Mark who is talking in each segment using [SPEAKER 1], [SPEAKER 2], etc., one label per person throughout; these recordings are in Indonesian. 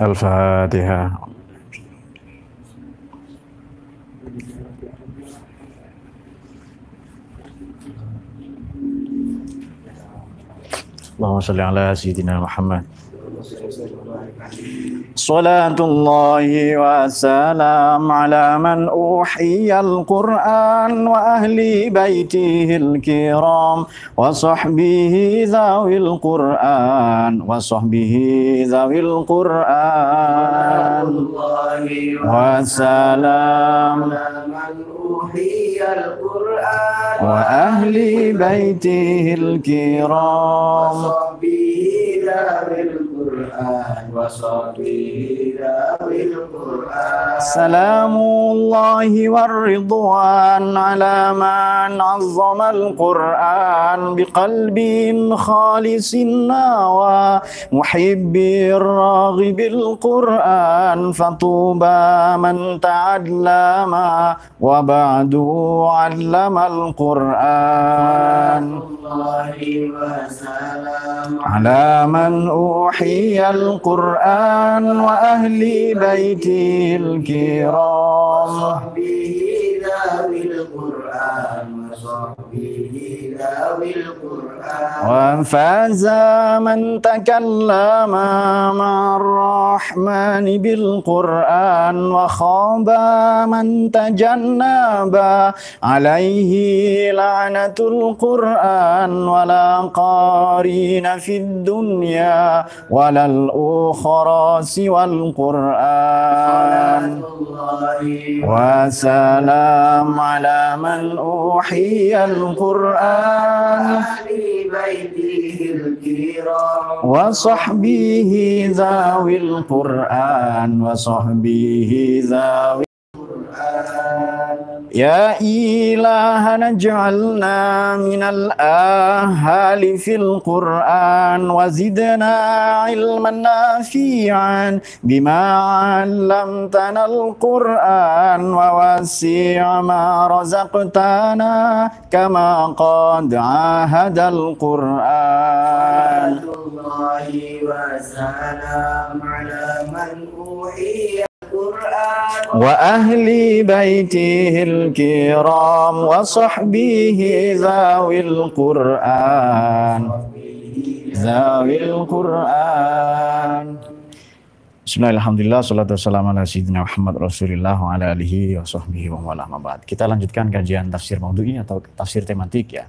[SPEAKER 1] الفاتحة. اللهم صل على سيدنا محمد. صلاة الله وسلام على من أوحي القرآن وأهل بيته الكرام وصحبه ذوي القرآن وصحبه ذوي القرآن. وسلام وأهل بيته الكرام.
[SPEAKER 2] وصحبه ذوي القرآن القرآن
[SPEAKER 1] سلام الله والرضوان على من عظم القرآن بقلب خالص نوى محب الراغب القرآن فطوبى من تعلم وبعد علم القرآن.
[SPEAKER 2] الله
[SPEAKER 1] على من أوحي القرآن وأهل بيته الكرام
[SPEAKER 2] وصحبه ذوي القرآن وصحبه
[SPEAKER 1] وفاز من تكلم مع الرحمن بالقرآن وخاب من تجنب عليه لعنة القرآن ولا قارين في الدنيا ولا الأخرى سوى القرآن.
[SPEAKER 2] الله.
[SPEAKER 1] وسلام على من أوحي القرآن. وصحبه ذوي القرآن وصحبه ذوي يا إلهنا اجعلنا من الآهال في القرآن وزدنا علما نافعا بما علمتنا القرآن ووسع ما رزقتنا كما قد عاهد القرآن.
[SPEAKER 2] الله وسلام على من أوحي
[SPEAKER 1] وأهل بيته الكرام وصحبه ذوي القرآن ذوي القرآن Bismillahirrahmanirrahim. Salatu wassalamu ala sayyidina Muhammad Rasulillah wa ala alihi wa sahbihi wa wala mabad. Kita lanjutkan kajian tafsir maudhu'i atau tafsir tematik ya.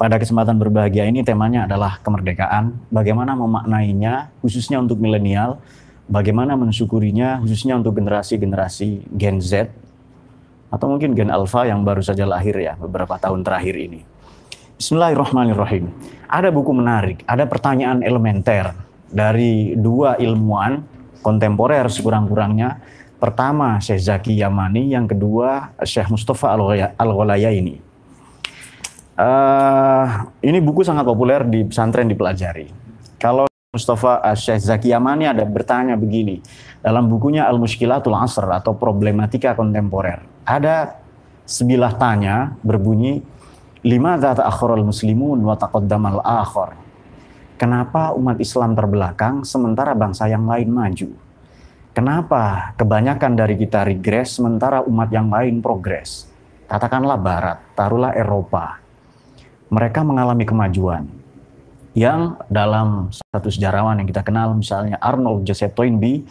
[SPEAKER 1] Pada kesempatan berbahagia ini temanya adalah kemerdekaan. Bagaimana memaknainya khususnya untuk milenial, bagaimana mensyukurinya khususnya untuk generasi-generasi Gen Z atau mungkin Gen Alpha yang baru saja lahir ya beberapa tahun terakhir ini. Bismillahirrahmanirrahim. Ada buku menarik, ada pertanyaan elementer dari dua ilmuwan kontemporer sekurang-kurangnya. Pertama Syekh Zaki Yamani, yang kedua Syekh Mustafa Al-Ghalayaini. Eh, ini buku sangat populer di pesantren dipelajari. Kalau Mustafa uh, Syekh Zaki Yamani ada bertanya begini dalam bukunya Al Mushkilatul Asr atau problematika kontemporer. Ada sebilah tanya berbunyi lima zat akhirul muslimun wa taqaddamal akhir. Kenapa umat Islam terbelakang sementara bangsa yang lain maju? Kenapa kebanyakan dari kita regres sementara umat yang lain progres? Katakanlah Barat, taruhlah Eropa. Mereka mengalami kemajuan yang dalam satu sejarawan yang kita kenal misalnya Arnold Joseph Toynbee.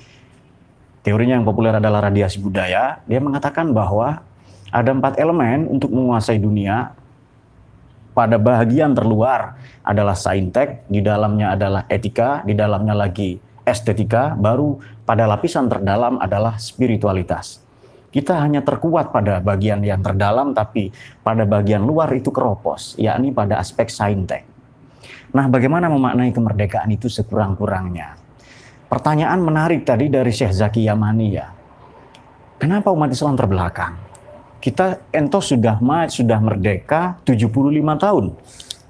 [SPEAKER 1] Teorinya yang populer adalah radiasi budaya. Dia mengatakan bahwa ada empat elemen untuk menguasai dunia. Pada bagian terluar adalah saintek di dalamnya adalah etika di dalamnya lagi estetika baru pada lapisan terdalam adalah spiritualitas. Kita hanya terkuat pada bagian yang terdalam tapi pada bagian luar itu keropos yakni pada aspek saintek Nah, bagaimana memaknai kemerdekaan itu sekurang-kurangnya? Pertanyaan menarik tadi dari Syekh Zaki Yamani ya. Kenapa umat Islam terbelakang? Kita ento sudah sudah merdeka 75 tahun.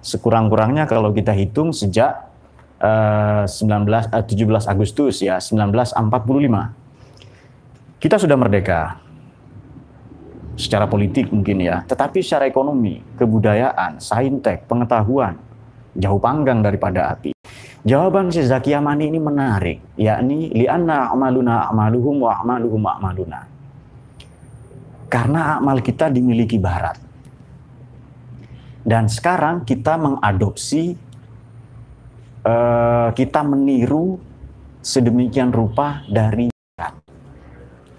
[SPEAKER 1] Sekurang-kurangnya kalau kita hitung sejak uh, 19 uh, 17 Agustus ya 1945. Kita sudah merdeka. Secara politik mungkin ya, tetapi secara ekonomi, kebudayaan, saintek, pengetahuan, jauh panggang daripada api. Jawaban si Zaki Yamani ini menarik, yakni li'anna amaluna amaluhum wa amaluhum amaluna. Karena amal kita dimiliki barat. Dan sekarang kita mengadopsi, uh, kita meniru sedemikian rupa dari barat.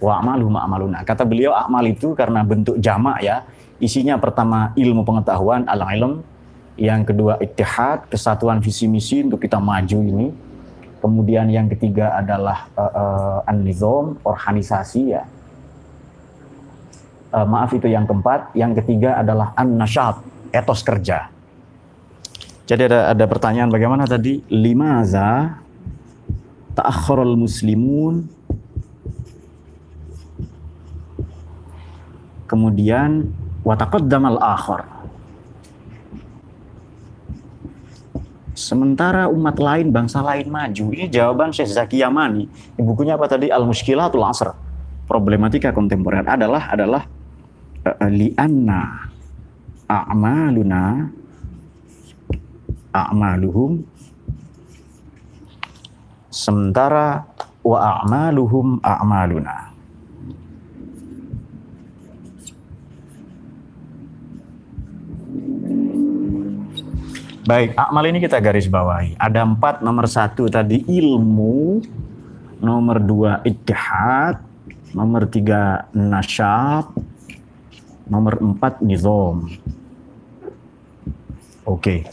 [SPEAKER 1] Wa amaluhum amaluna. Kata beliau amal itu karena bentuk jamak ya, isinya pertama ilmu pengetahuan, al-ilm, yang kedua ittihad, kesatuan visi misi untuk kita maju ini. Kemudian yang ketiga adalah uh, uh, organisasi ya. Uh, maaf itu yang keempat. Yang ketiga adalah an-nasyat, etos kerja. Jadi ada ada pertanyaan bagaimana tadi? Limaza ta'akhkharul muslimun kemudian wa taqaddamal akhar Sementara umat lain, bangsa lain maju. Ini jawaban Syekh Zaki Yamani. Di bukunya apa tadi? Al-Mushkilatul Asr. Problematika kontemporer adalah adalah uh, li'anna a'maluna a'maluhum sementara wa a'maluhum a'maluna. Baik, akmal ini kita garis bawahi. Ada empat, nomor satu tadi ilmu, nomor dua ittihad, nomor tiga nasyat, nomor empat nizam. Oke.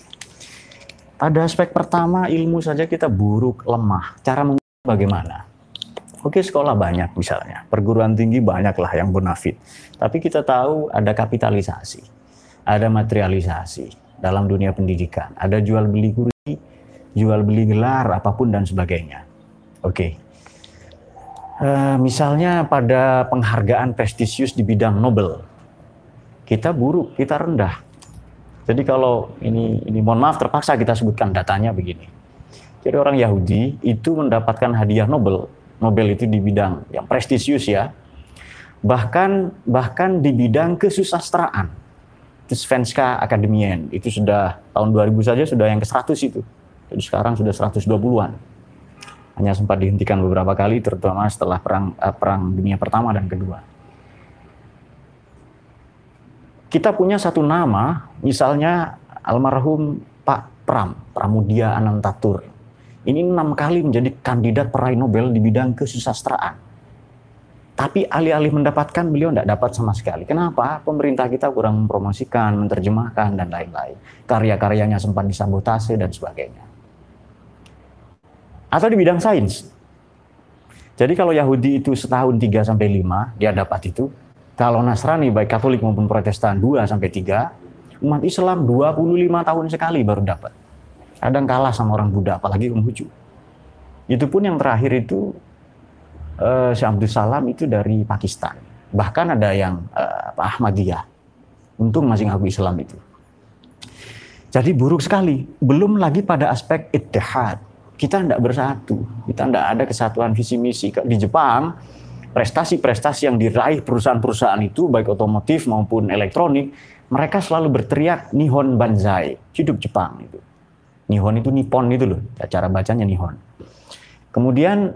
[SPEAKER 1] Pada aspek pertama ilmu saja kita buruk, lemah. Cara bagaimana? Oke sekolah banyak misalnya, perguruan tinggi banyaklah yang bonafit. Tapi kita tahu ada kapitalisasi, ada materialisasi dalam dunia pendidikan. Ada jual beli kursi, jual beli gelar, apa pun dan sebagainya. Oke. Okay. Uh, eh, misalnya pada penghargaan prestisius di bidang Nobel, kita buruk, kita rendah. Jadi kalau ini, ini mohon maaf terpaksa kita sebutkan datanya begini. Jadi orang Yahudi itu mendapatkan hadiah Nobel, Nobel itu di bidang yang prestisius ya, bahkan bahkan di bidang kesusastraan Svenska Akademien itu sudah tahun 2000 saja sudah yang ke-100 itu. Jadi sekarang sudah 120-an. Hanya sempat dihentikan beberapa kali terutama setelah perang uh, perang dunia pertama dan kedua. Kita punya satu nama, misalnya almarhum Pak Pram, Pramudia Anantatur. Ini enam kali menjadi kandidat peraih Nobel di bidang kesusastraan tapi alih-alih mendapatkan beliau tidak dapat sama sekali. Kenapa? Pemerintah kita kurang mempromosikan, menerjemahkan dan lain-lain. Karya-karyanya sempat disabotase dan sebagainya. Atau di bidang sains. Jadi kalau Yahudi itu setahun 3 sampai 5 dia dapat itu. Kalau Nasrani baik Katolik maupun Protestan 2 sampai 3, umat Islam 25 tahun sekali baru dapat. Kadang kalah sama orang Buddha apalagi Konghucu. Itu pun yang terakhir itu uh, Syekh Abdul Salam itu dari Pakistan. Bahkan ada yang uh, Ahmadiyah. Untung masih ngaku Islam itu. Jadi buruk sekali. Belum lagi pada aspek ittihad. Kita tidak bersatu. Kita tidak ada kesatuan visi misi. Di Jepang, prestasi-prestasi yang diraih perusahaan-perusahaan itu, baik otomotif maupun elektronik, mereka selalu berteriak Nihon Banzai. Hidup Jepang itu. Nihon itu Nippon itu loh. Cara bacanya Nihon. Kemudian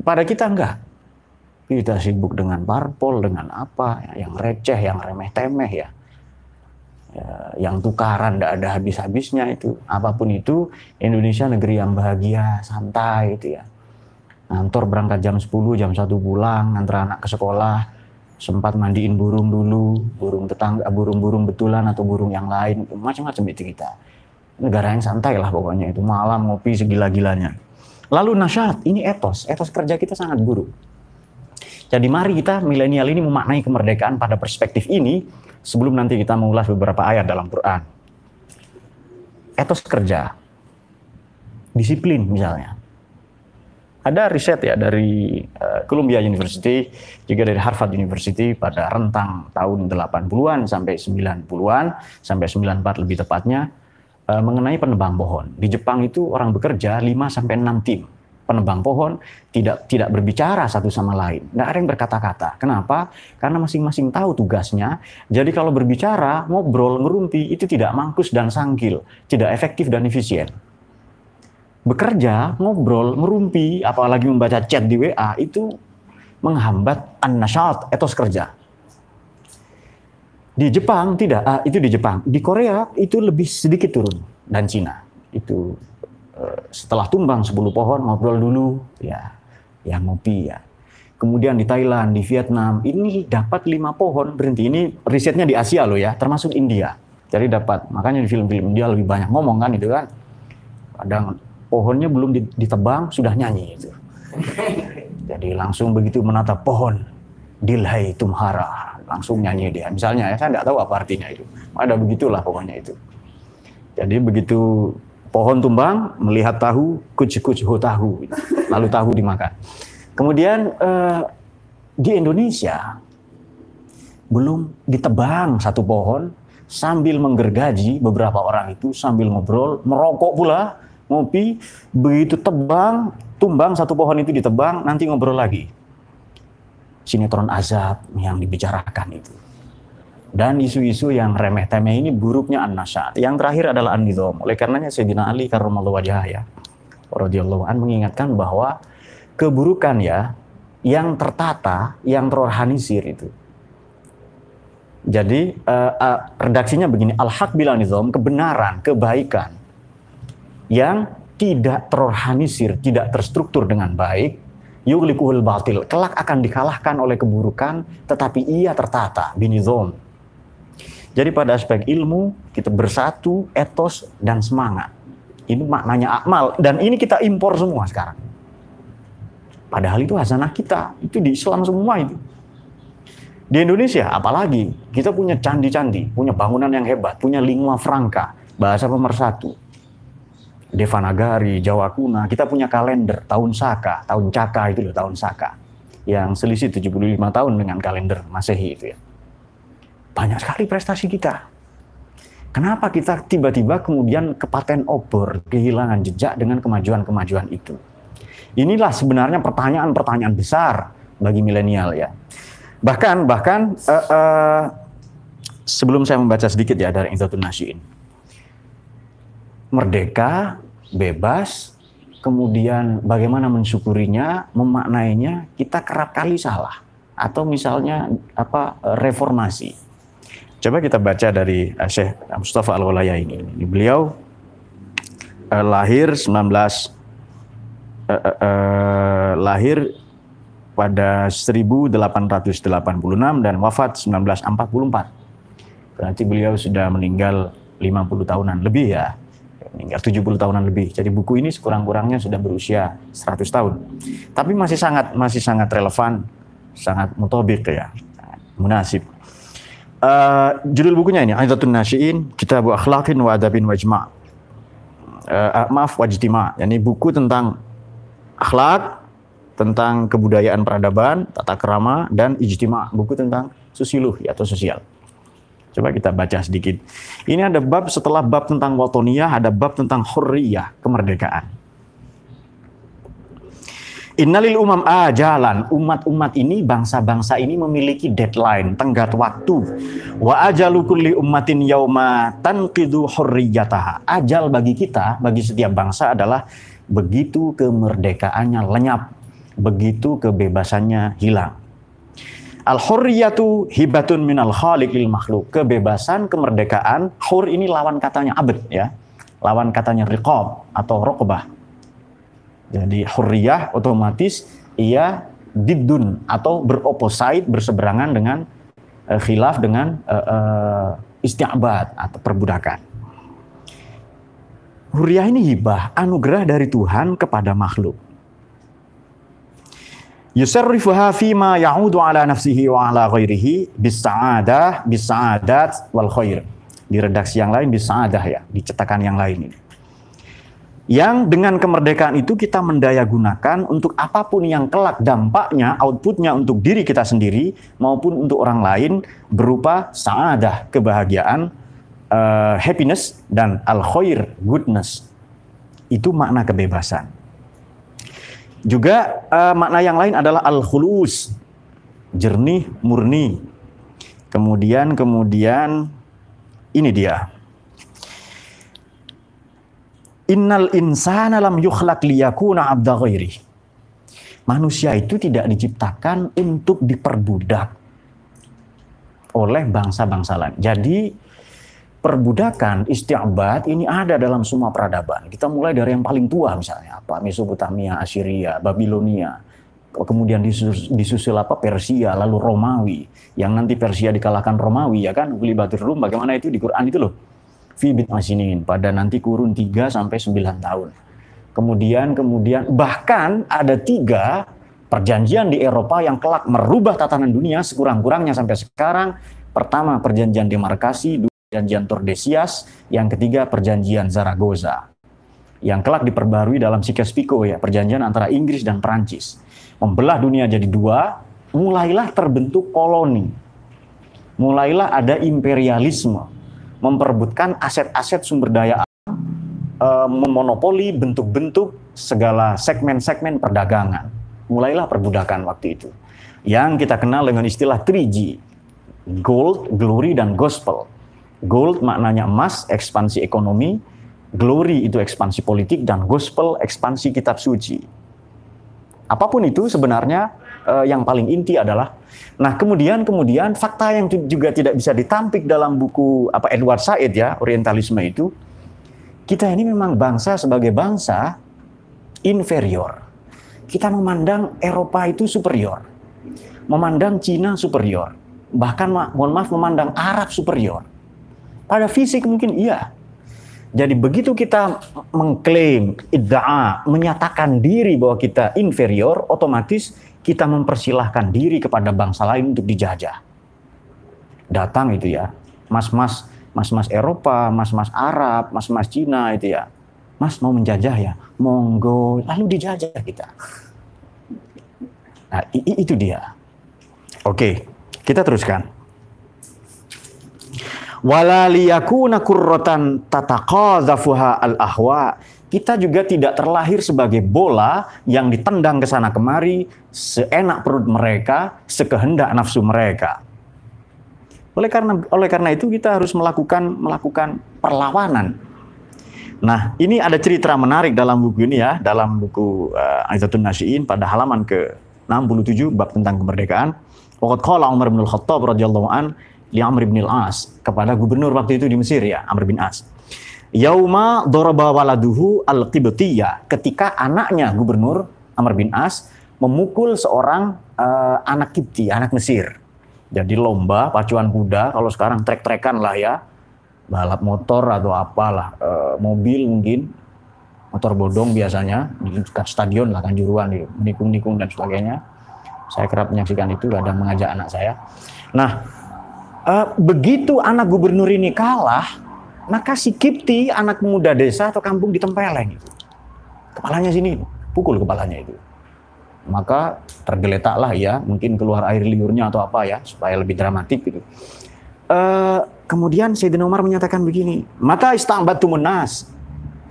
[SPEAKER 1] pada kita enggak. Kita sibuk dengan parpol, dengan apa, yang receh, yang remeh-temeh ya. ya. Yang tukaran tidak ada habis-habisnya itu. Apa pun itu, Indonesia negeri yang bahagia, santai itu ya. Ngantor berangkat jam 10, jam 1 pulang, ngantar anak ke sekolah, sempat mandiin burung dulu, burung tetangga, burung-burung betulan atau burung yang lain, macam-macam itu kita. Negara yang santai lah pokoknya itu, malam ngopi segila-gilanya. Lalu nasyat, ini etos. Etos kerja kita sangat buruk. Jadi mari kita milenial ini memaknai kemerdekaan pada perspektif ini sebelum nanti kita mengulas beberapa ayat dalam Quran. Etos kerja, disiplin misalnya. Ada riset ya dari uh, Columbia University, juga dari Harvard University pada rentang tahun 80-an sampai 90-an, sampai 94 lebih tepatnya, Eh, mengenai penebang pohon. Di Jepang itu orang bekerja 5 sampai 6 tim penebang pohon tidak tidak berbicara satu sama lain, nggak ada yang berkata-kata. Kenapa? Karena masing-masing tahu tugasnya. Jadi kalau berbicara, ngobrol, ngerumpi itu tidak mangkus dan sangkil, tidak efektif dan efisien. Bekerja, ngobrol, ngerumpi, apalagi membaca chat di WA itu menghambat an-nasyat, etos kerja. Di Jepang tidak, ah, itu di Jepang. Di Korea itu lebih sedikit turun dan Cina itu eh, setelah tumbang 10 pohon ngobrol dulu ya, ya ngopi ya. Kemudian di Thailand, di Vietnam ini dapat lima pohon berhenti. Ini risetnya di Asia loh ya, termasuk India. Jadi dapat makanya di film-film India lebih banyak ngomong kan itu kan. Kadang pohonnya belum ditebang sudah nyanyi itu. Jadi langsung begitu menatap pohon, dilhai tumhara, langsung nyanyi dia. Misalnya ya, saya tidak tahu apa artinya itu. Ada begitulah pokoknya itu. Jadi begitu pohon tumbang, melihat tahu, kuc-kuc ho tahu, lalu tahu dimakan. Kemudian eh, di Indonesia belum ditebang satu pohon sambil menggergaji beberapa orang itu sambil ngobrol, merokok pula, ngopi, begitu tebang, tumbang satu pohon itu ditebang, nanti ngobrol lagi sinetron azab yang dibicarakan itu. Dan isu-isu yang remeh-temeh ini buruknya an-nasyat. Yang terakhir adalah an-nidham. Oleh karenanya Sayyidina Ali karramallahu wajah ya, radhiyallahu an mengingatkan bahwa keburukan ya yang tertata, yang terorganisir itu. Jadi uh, uh, redaksinya begini, al-haq bila nizam, kebenaran, kebaikan yang tidak terorganisir, tidak terstruktur dengan baik, yuglikuhul batil. Kelak akan dikalahkan oleh keburukan, tetapi ia tertata, binizom. Jadi pada aspek ilmu, kita bersatu, etos, dan semangat. Ini maknanya akmal. Dan ini kita impor semua sekarang. Padahal itu hasanah kita. Itu di Islam semua itu. Di Indonesia, apalagi kita punya candi-candi, punya bangunan yang hebat, punya lingua franca, bahasa pemersatu Devanagari, Jawa Kuna, kita punya kalender tahun Saka, tahun Caka itu loh, tahun Saka. Yang selisih 75 tahun dengan kalender Masehi itu ya. Banyak sekali prestasi kita. Kenapa kita tiba-tiba kemudian ke paten obor, kehilangan jejak dengan kemajuan-kemajuan itu? Inilah sebenarnya pertanyaan-pertanyaan besar bagi milenial ya. Bahkan bahkan uh, uh, sebelum saya membaca sedikit ya dari Intatun Nasyiin merdeka, bebas, kemudian bagaimana mensyukurinya, memaknainya, kita kerap kali salah. Atau misalnya apa reformasi. Coba kita baca dari uh, Syekh Mustafa Al-Walaya ini. Beliau uh, lahir 19 uh, uh, uh, lahir pada 1886 dan wafat 1944. Berarti beliau sudah meninggal 50 tahunan lebih ya meninggal 70 tahunan lebih. Jadi buku ini sekurang-kurangnya sudah berusia 100 tahun. Tapi masih sangat masih sangat relevan, sangat mutobik ya. Munasib. Uh, judul bukunya ini Aidatun Nasyiin, Kitab Akhlaqin wa Adabin wa Ijma'. Uh, maaf wajtima. Yani buku tentang akhlak, tentang kebudayaan peradaban, tata kerama dan ijtima, buku tentang sosiologi atau sosial. Coba kita baca sedikit. Ini ada bab setelah bab tentang watoniyah, ada bab tentang hurriyah, kemerdekaan. Innalil umam ajalan. Umat-umat ini, bangsa-bangsa ini memiliki deadline, tenggat waktu. Wa ajalu kulli ummatin yauma tanqidu hurriyataha. Ajal bagi kita, bagi setiap bangsa adalah begitu kemerdekaannya lenyap, begitu kebebasannya hilang. Al-hurriyatu hibatun minal khaliqil makhluk. Kebebasan, kemerdekaan, hur ini lawan katanya abad ya. Lawan katanya riqab atau rokobah. Jadi hurriyah otomatis ia didun atau beroposite berseberangan dengan uh, khilaf dengan uh, uh, isti'abad atau perbudakan. Hurriyah ini hibah, anugerah dari Tuhan kepada makhluk yusarrifuha ma ya'udu ala nafsihi wa ala ghairihi bisa'adah bisa'adat wal khair di redaksi yang lain bisa'adah ya di cetakan yang lain ini yang dengan kemerdekaan itu kita mendaya gunakan untuk apa pun yang kelak dampaknya, outputnya untuk diri kita sendiri maupun untuk orang lain berupa sa'adah, kebahagiaan, uh, happiness, dan al-khair, goodness. Itu makna kebebasan. Juga uh, makna yang lain adalah al-khulus, jernih, murni. Kemudian kemudian ini dia. Innal insana lam yukhlaq liyakuna abda ghairi. Manusia itu tidak diciptakan untuk diperbudak oleh bangsa-bangsa lain. Jadi perbudakan istiabat ini ada dalam semua peradaban. Kita mulai dari yang paling tua misalnya apa Mesopotamia, Assyria, Babilonia, kemudian disusul, apa Persia, lalu Romawi, yang nanti Persia dikalahkan Romawi ya kan, Ulibatur Rum, bagaimana itu di Quran itu loh. Fibit masinin pada nanti kurun 3 sampai 9 tahun. Kemudian kemudian bahkan ada tiga perjanjian di Eropa yang kelak merubah tatanan dunia sekurang-kurangnya sampai sekarang. Pertama perjanjian demarkasi, perjanjian Tordesillas, yang ketiga perjanjian Zaragoza. Yang kelak diperbarui dalam Sykes-Picot ya, perjanjian antara Inggris dan Perancis. Membelah dunia jadi dua, mulailah terbentuk koloni. Mulailah ada imperialisme, memperebutkan aset-aset sumber daya alam, e, memonopoli bentuk-bentuk segala segmen-segmen perdagangan. Mulailah perbudakan waktu itu. Yang kita kenal dengan istilah 3G, gold, glory, dan gospel. Gold maknanya emas, ekspansi ekonomi. Glory itu ekspansi politik dan gospel ekspansi kitab suci. Apa pun itu sebenarnya eh, yang paling inti adalah nah kemudian kemudian fakta yang juga tidak bisa ditampik dalam buku apa Edward Said ya Orientalisme itu kita ini memang bangsa sebagai bangsa inferior. Kita memandang Eropa itu superior. Memandang Cina superior. Bahkan mohon maaf memandang Arab superior. Pada fisik mungkin iya. Jadi begitu kita mengklaim, idda'a, menyatakan diri bahwa kita inferior, otomatis kita mempersilahkan diri kepada bangsa lain untuk dijajah. Datang itu ya, mas-mas, mas-mas Eropa, mas-mas Arab, mas-mas Cina itu ya. Mas mau menjajah ya, monggo, lalu dijajah kita. Nah, itu dia. Oke, kita teruskan wala liyakuna qurratan tataqadzafuha al ahwa kita juga tidak terlahir sebagai bola yang ditendang ke sana kemari seenak perut mereka, sekehendak nafsu mereka. Oleh karena oleh karena itu kita harus melakukan melakukan perlawanan. Nah, ini ada cerita menarik dalam buku ini ya, dalam buku uh, Aizatun Nasiin pada halaman ke 67 bab tentang kemerdekaan. Waqad qala Umar bin Al-Khattab radhiyallahu an li Amr bin Al-As kepada gubernur waktu itu di Mesir ya, Amr bin As. Yauma daraba waladuhu al-Qibtiyya ketika anaknya gubernur Amr bin As memukul seorang uh, anak Kipti, anak Mesir. Jadi lomba pacuan kuda, kalau sekarang trek-trekan lah ya, balap motor atau apalah, uh, mobil mungkin, motor bodong biasanya di stadion lah Kanjuruan, menikung-nikung dan sebagainya. Saya kerap menyaksikan itu, kadang mengajak anak saya. Nah, uh, begitu anak gubernur ini kalah, maka si Kipti, anak muda desa atau kampung ditempeleng. Kepalanya sini, pukul kepalanya itu. Maka tergeletaklah ya, mungkin keluar air liurnya atau apa ya, supaya lebih dramatik gitu. Uh, kemudian Sayyidina Umar menyatakan begini, mata istambatu menas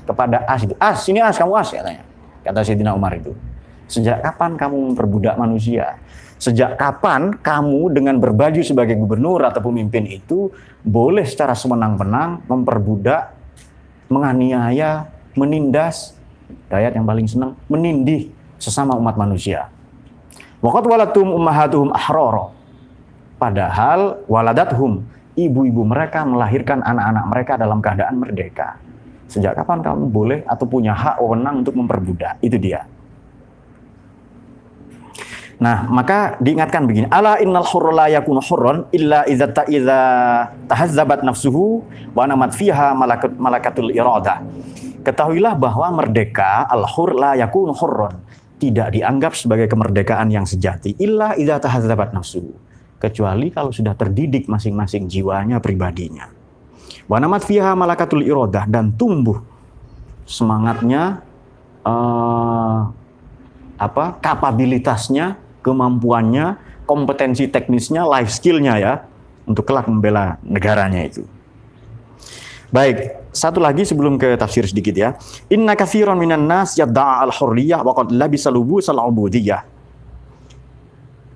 [SPEAKER 1] kepada As. As, ini As, kamu As katanya. Kata Sayyidina Umar itu. Sejak kapan kamu memperbudak manusia? Sejak kapan kamu dengan berbaju sebagai gubernur atau pemimpin itu boleh secara semenang-menang memperbudak, menganiaya, menindas, ayat yang paling senang, menindih sesama umat manusia. Waqat walatum ummahatuhum ahroro. Padahal waladathum, ibu-ibu mereka melahirkan anak-anak mereka dalam keadaan merdeka. Sejak kapan kamu boleh atau punya hak wewenang untuk memperbudak? Itu dia. Nah, maka diingatkan begini, ala innal hurra la yakunu hurran illa idza ta idza tahazzabat nafsuhu wa namat fiha malakat malakatul iradah. Ketahuilah bahwa merdeka al-hur la yakunu hurran tidak dianggap sebagai kemerdekaan yang sejati illa idza tahazzabat nafsuhu. Kecuali kalau sudah terdidik masing-masing jiwanya pribadinya. Wa namat fiha malakatul iradah dan tumbuh semangatnya uh, apa kapabilitasnya kemampuannya, kompetensi teknisnya, life skillnya ya, untuk kelak membela negaranya itu. Baik, satu lagi sebelum ke tafsir sedikit ya. Inna katsiran minan nas yadda'a al-hurriyah wa qad labisa lubusal ubudiyah.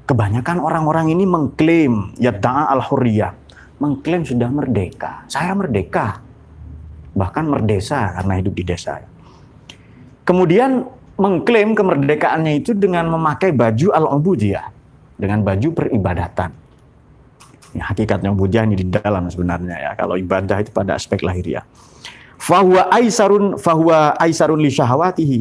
[SPEAKER 1] Kebanyakan orang-orang ini mengklaim yadda'a al-hurriyah, mengklaim sudah merdeka. Saya merdeka. Bahkan merdesa karena hidup di desa. Kemudian mengklaim kemerdekaannya itu dengan memakai baju al-ubudiyah, dengan baju peribadatan. Ya, hakikatnya ubudiyah ini di dalam sebenarnya ya. Kalau ibadah itu pada aspek lahiriah. Fahuwa aisarun fahuwa aisarun li syahwatihi.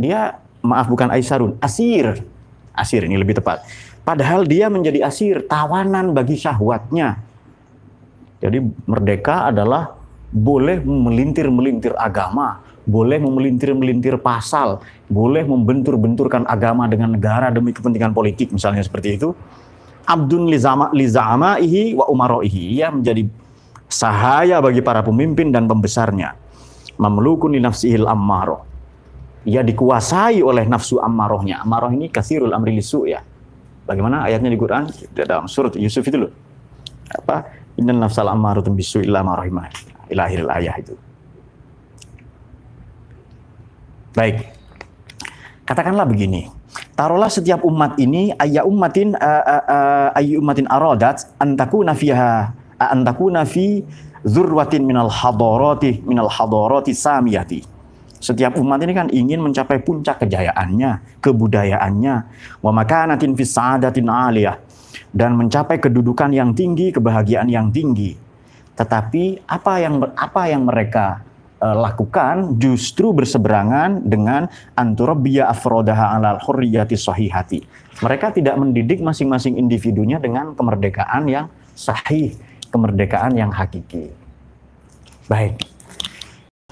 [SPEAKER 1] Dia maaf bukan aisarun, asir. Asir ini lebih tepat. Padahal dia menjadi asir, tawanan bagi syahwatnya. Jadi merdeka adalah boleh melintir-melintir agama, boleh memelintir-melintir pasal, boleh membentur-benturkan agama dengan negara demi kepentingan politik misalnya seperti itu abdun lizama lizamaihi wa umaroihi. Ia menjadi sahaya bagi para pemimpin dan pembesarnya. Mamlukun li nafsihil ammaro. Ia dikuasai oleh nafsu ammarohnya. Ammaroh ini kasirul amri lisu ya. Bagaimana ayatnya di Quran? Dalam surat Yusuf itu loh. Apa? Inna nafsal ammaratun bisu illa ma rahimah. Ilahil ayah itu. Baik. Katakanlah begini taruhlah setiap umat ini ayya ummatin uh, uh, uh, ayyu ummatin aradat antakuna fiha antakuna fi zurwatin minal hadarati minal hadarati samiyati setiap umat ini kan ingin mencapai puncak kejayaannya, kebudayaannya, wa makanatin fi sa'adatin aliyah dan mencapai kedudukan yang tinggi, kebahagiaan yang tinggi. Tetapi apa yang apa yang mereka uh, lakukan justru berseberangan dengan anturabbiya afrodaha alal hurriyati sahihati. Mereka tidak mendidik masing-masing individunya dengan kemerdekaan yang sahih, kemerdekaan yang hakiki. Baik.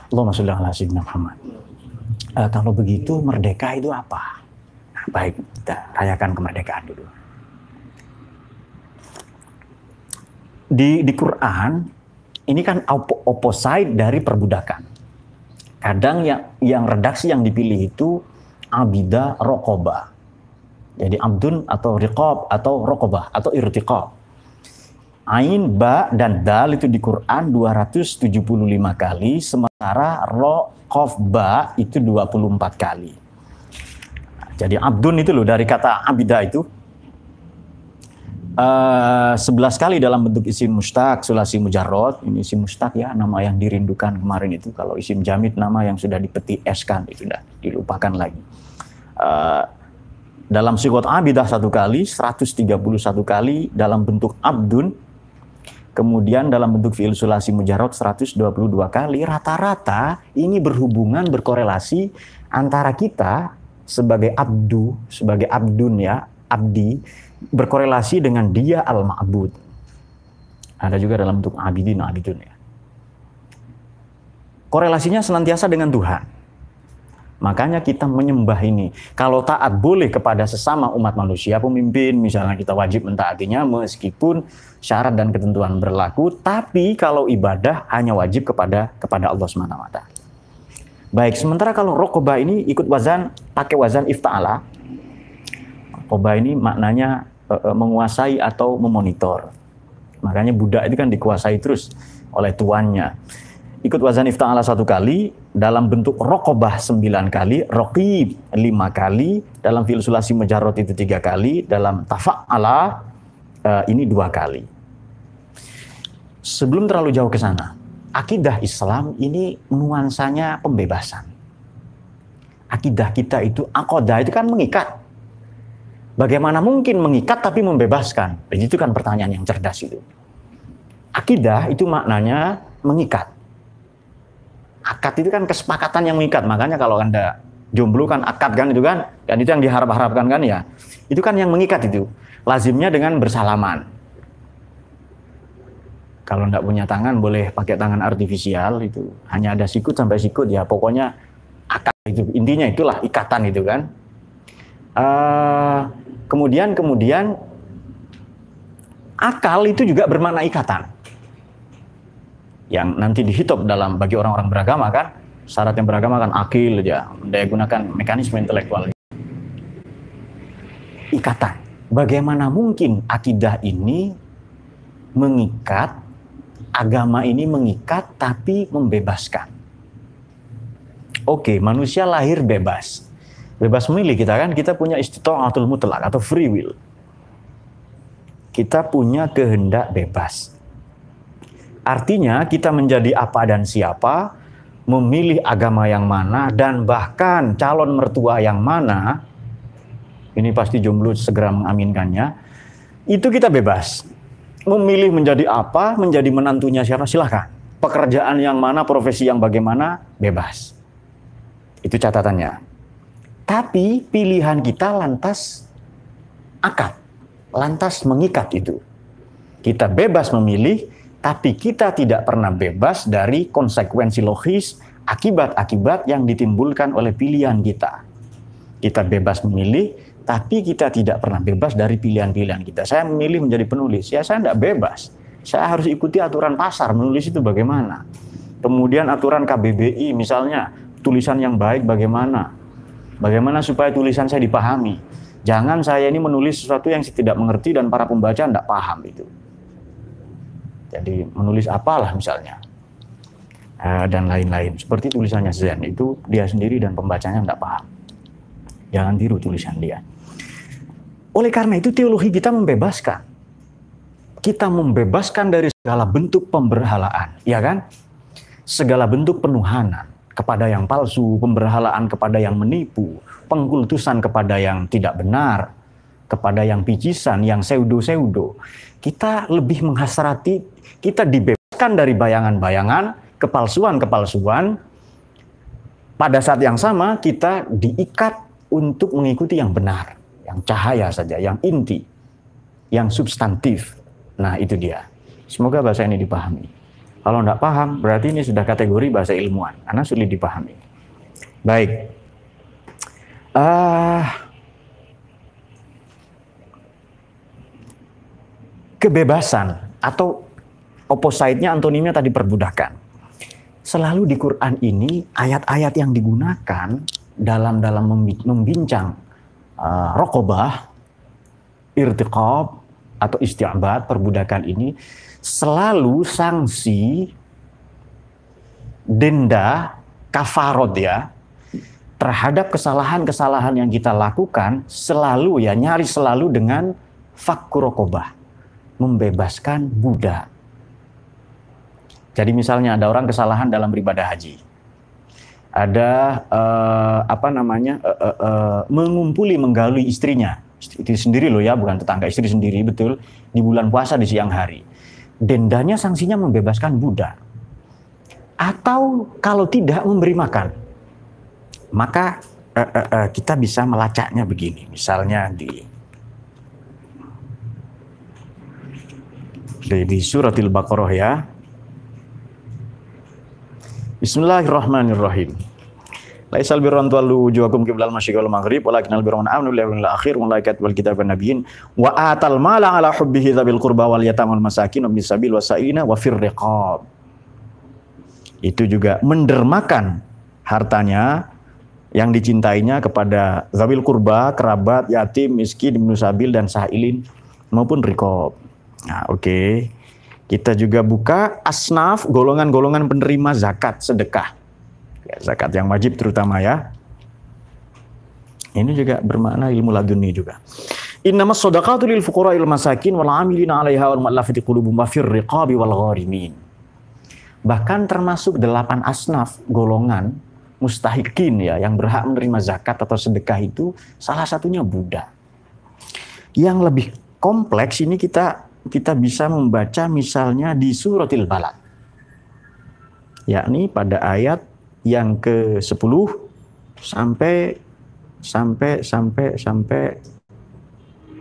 [SPEAKER 1] Allahumma sholli ala sayyidina Muhammad. Uh, kalau begitu merdeka itu apa? Nah, baik, kita rayakan kemerdekaan dulu. Di di Quran ini kan op opposite dari perbudakan. Kadang yang yang redaksi yang dipilih itu abida rokoba. Jadi abdun atau riqab atau rokoba atau irtiqab. Ain, ba, dan dal itu di Quran 275 kali, sementara ro, kof, ba itu 24 kali. Jadi abdun itu loh dari kata abida itu Uh, eh, 11 kali dalam bentuk isim mustaq, sulasi mujarrod. Ini isim mustaq ya, nama yang dirindukan kemarin itu. Kalau isim jamid, nama yang sudah dipeti eskan, itu sudah dilupakan lagi. Uh, dalam sikot abidah satu kali, 131 kali dalam bentuk abdun, kemudian dalam bentuk fi'il sulasi mujarrod 122 kali. Rata-rata ini berhubungan, berkorelasi antara kita sebagai abdu, sebagai abdun ya, abdi, berkorelasi dengan dia al-ma'bud. Ada juga dalam bentuk abidin, abidun ya. Korelasinya senantiasa dengan Tuhan. Makanya kita menyembah ini. Kalau taat boleh kepada sesama umat manusia, pemimpin misalnya kita wajib mentaatinya meskipun syarat dan ketentuan berlaku, tapi kalau ibadah hanya wajib kepada kepada Allah SWT. Baik, sementara kalau rokoba ini ikut wazan, pakai wazan ifta'ala, Koba ini maknanya uh, menguasai atau memonitor. Makanya budak itu kan dikuasai terus oleh tuannya. Ikut wazan ifta'ala satu kali, dalam bentuk rokobah sembilan kali, rokib lima kali, dalam filsulasi mujarrot itu tiga kali, dalam tafa'ala uh, ini dua kali. Sebelum terlalu jauh ke sana, akidah Islam ini nuansanya pembebasan. Akidah kita itu, akodah itu kan mengikat Bagaimana mungkin mengikat tapi membebaskan? Itu kan pertanyaan yang cerdas itu. Akidah itu maknanya mengikat. Akad itu kan kesepakatan yang mengikat. Makanya kalau Anda jomblo kan akad kan itu kan. Dan itu yang diharap-harapkan kan ya. Itu kan yang mengikat itu. Lazimnya dengan bersalaman. Kalau tidak punya tangan boleh pakai tangan artifisial itu. Hanya ada sikut sampai sikut ya. Pokoknya akad itu. Intinya itulah ikatan itu kan. Uh, Kemudian kemudian akal itu juga bermakna ikatan. Yang nanti dihitung dalam bagi orang-orang beragama kan, syarat yang beragama kan akil ya, daya gunakan mekanisme intelektual. Ikatan. Bagaimana mungkin akidah ini mengikat agama ini mengikat tapi membebaskan. Oke, manusia lahir bebas. Bebas memilih kita kan, kita punya istita'atul mutlak atau free will. Kita punya kehendak bebas. Artinya kita menjadi apa dan siapa, memilih agama yang mana, dan bahkan calon mertua yang mana, ini pasti jomblo segera mengaminkannya, itu kita bebas. Memilih menjadi apa, menjadi menantunya siapa, silahkan. Pekerjaan yang mana, profesi yang bagaimana, bebas. Itu catatannya. Tapi pilihan kita lantas akad, lantas mengikat itu. Kita bebas memilih, tapi kita tidak pernah bebas dari konsekuensi logis, akibat-akibat yang ditimbulkan oleh pilihan kita. Kita bebas memilih, tapi kita tidak pernah bebas dari pilihan-pilihan kita. Saya memilih menjadi penulis, ya saya tidak bebas. Saya harus ikuti aturan pasar, menulis itu bagaimana. Kemudian aturan KBBI misalnya, tulisan yang baik bagaimana. Bagaimana supaya tulisan saya dipahami. Jangan saya ini menulis sesuatu yang saya tidak mengerti dan para pembaca tidak paham itu. Jadi menulis apalah misalnya. Eh, dan lain-lain. Seperti tulisannya Zen, itu dia sendiri dan pembacanya tidak paham. Jangan tiru tulisan dia. Oleh karena itu teologi kita membebaskan. Kita membebaskan dari segala bentuk pemberhalaan, ya kan? Segala bentuk penuhanan kepada yang palsu, pemberhalaan kepada yang menipu, pengkultusan kepada yang tidak benar, kepada yang picisan, yang pseudo-pseudo. Kita lebih menghasrati, kita dibebaskan dari bayangan-bayangan, kepalsuan-kepalsuan. Pada saat yang sama kita diikat untuk mengikuti yang benar yang cahaya saja, yang inti, yang substantif. Nah itu dia. Semoga bahasa ini dipahami. Kalau tidak paham, berarti ini sudah kategori bahasa ilmuwan, karena sulit dipahami. Baik. Uh, kebebasan atau opposite-nya antonimnya tadi perbudakan. Selalu di Quran ini ayat-ayat yang digunakan dalam dalam membincang uh, rokobah, irtiqab atau istiabat perbudakan ini selalu sanksi denda kafarot ya terhadap kesalahan-kesalahan yang kita lakukan selalu ya nyari selalu dengan fakku rokobah membebaskan budak. Jadi misalnya ada orang kesalahan dalam beribadah haji. Ada uh, apa namanya uh, uh, uh, mengumpuli menggali istrinya. Itu sendiri loh ya bukan tetangga istri sendiri betul. Di bulan puasa di siang hari dendanya sanksinya membebaskan budak atau kalau tidak memberi makan maka uh, uh, uh, kita bisa melacaknya begini. Misalnya di di, di suratil baqarah ya. Bismillahirrahmanirrahim. Laisal birran tuwallu wujuhakum qiblal masyriqi wal maghrib walakinnal birra man amanu billahi wal akhir wal malaikati wal kitabi wan nabiyyin wa atal mala ala hubbihi dzabil qurba wal yatama wal masakin wa bisabil wasailina wa fir riqab. Itu juga mendermakan hartanya yang dicintainya kepada zabil kurba, kerabat, yatim, miskin, ibnu sabil dan sahilin maupun rikob. Nah, oke. Okay. Kita juga buka asnaf, golongan-golongan penerima zakat sedekah. Ya, zakat yang wajib terutama ya. Ini juga bermakna ilmu laduni juga. Innama sadaqatu lil fuqara il masakin wal amilina 'alaiha wal riqabi wal gharimin. Bahkan termasuk delapan asnaf golongan mustahikin ya yang berhak menerima zakat atau sedekah itu salah satunya budak. Yang lebih kompleks ini kita kita bisa membaca misalnya di suratil balad. Yakni pada ayat yang ke-10 sampai sampai sampai sampai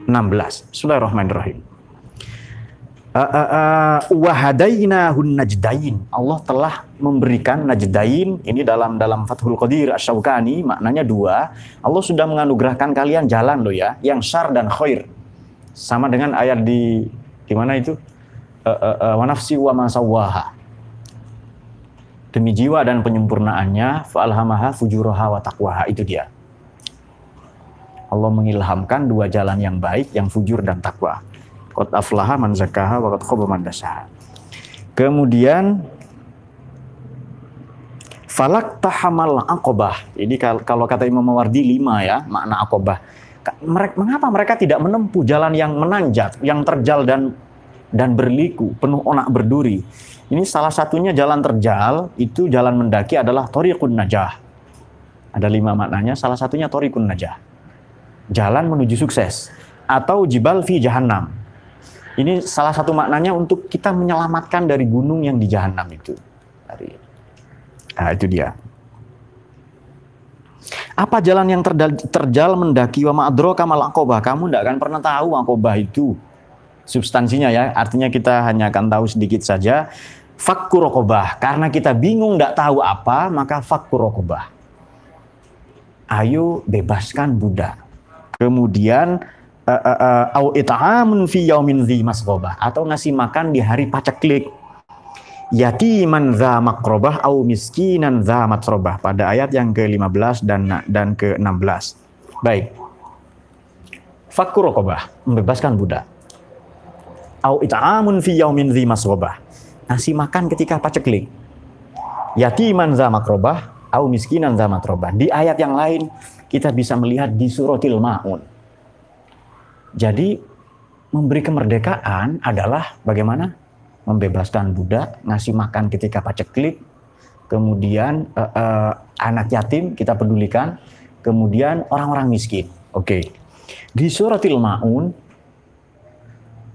[SPEAKER 1] 16. Bismillahirrahmanirrahim. Wahadainahun najdain. Allah telah memberikan najdain ini dalam dalam Fathul Qadir Asy-Syaukani maknanya dua. Allah sudah menganugerahkan kalian jalan loh ya, yang syar dan khair. Sama dengan ayat di Gimana itu? Uh, uh, uh, wanafsi wa masawaha. Demi jiwa dan penyempurnaannya, fa'alhamaha fujuraha wa taqwaha. Itu dia. Allah mengilhamkan dua jalan yang baik, yang fujur dan takwa. Qad aflaha man zakaha wa qad man dasaha. Kemudian falak tahamal akobah. Ini kalau kata Imam Mawardi lima ya makna akobah. Mengapa mereka tidak menempuh jalan yang menanjak, yang terjal dan dan berliku, penuh onak berduri? Ini salah satunya jalan terjal, itu jalan mendaki adalah Toriqun Najah. Ada lima maknanya, salah satunya Toriqun Najah. Jalan menuju sukses. Atau Jibal fi Jahannam. Ini salah satu maknanya untuk kita menyelamatkan dari gunung yang di Jahannam itu. Nah, itu dia. Apa jalan yang terjal, mendaki wa ma'adro kamal akobah? Kamu tidak akan pernah tahu akobah itu substansinya ya. Artinya kita hanya akan tahu sedikit saja. Fakku rokobah. Karena kita bingung tidak tahu apa, maka fakku rokobah. Ayo bebaskan budak. Kemudian eh, eh, eh, au it'amun fi yaumin dzi masghobah atau ngasih makan di hari paceklik. Yatiman dza makrobah au miskinan dza matrobah pada ayat yang ke-15 dan dan ke-16. Baik. Fakku rokobah, membebaskan budak au it'amun fi yaumin dzi masghobah. Nasi makan ketika paceklik. Yatiman za makrobah au miskinan za matrobah. Di ayat yang lain kita bisa melihat di suratil maun. Jadi memberi kemerdekaan adalah bagaimana membebaskan budak, ngasih makan ketika paceklik, kemudian uh, uh, anak yatim kita pedulikan, kemudian orang-orang miskin. Oke. Okay. Di suratil maun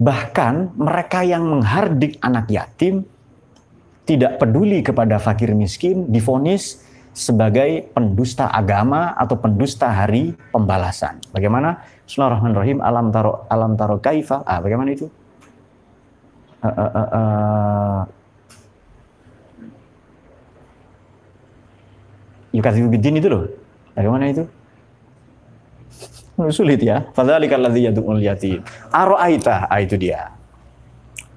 [SPEAKER 1] Bahkan mereka yang menghardik anak yatim tidak peduli kepada fakir miskin difonis sebagai pendusta agama atau pendusta hari pembalasan. Bagaimana? Bismillahirrahmanirrahim. Alam taro alam taro kaifa. Ah, bagaimana itu? Uh, uh, uh, uh. Itu loh. Bagaimana itu? Sulit ya. Fadzalikal ladzi yad'ul yatim. Ara'aita, ah, itu dia.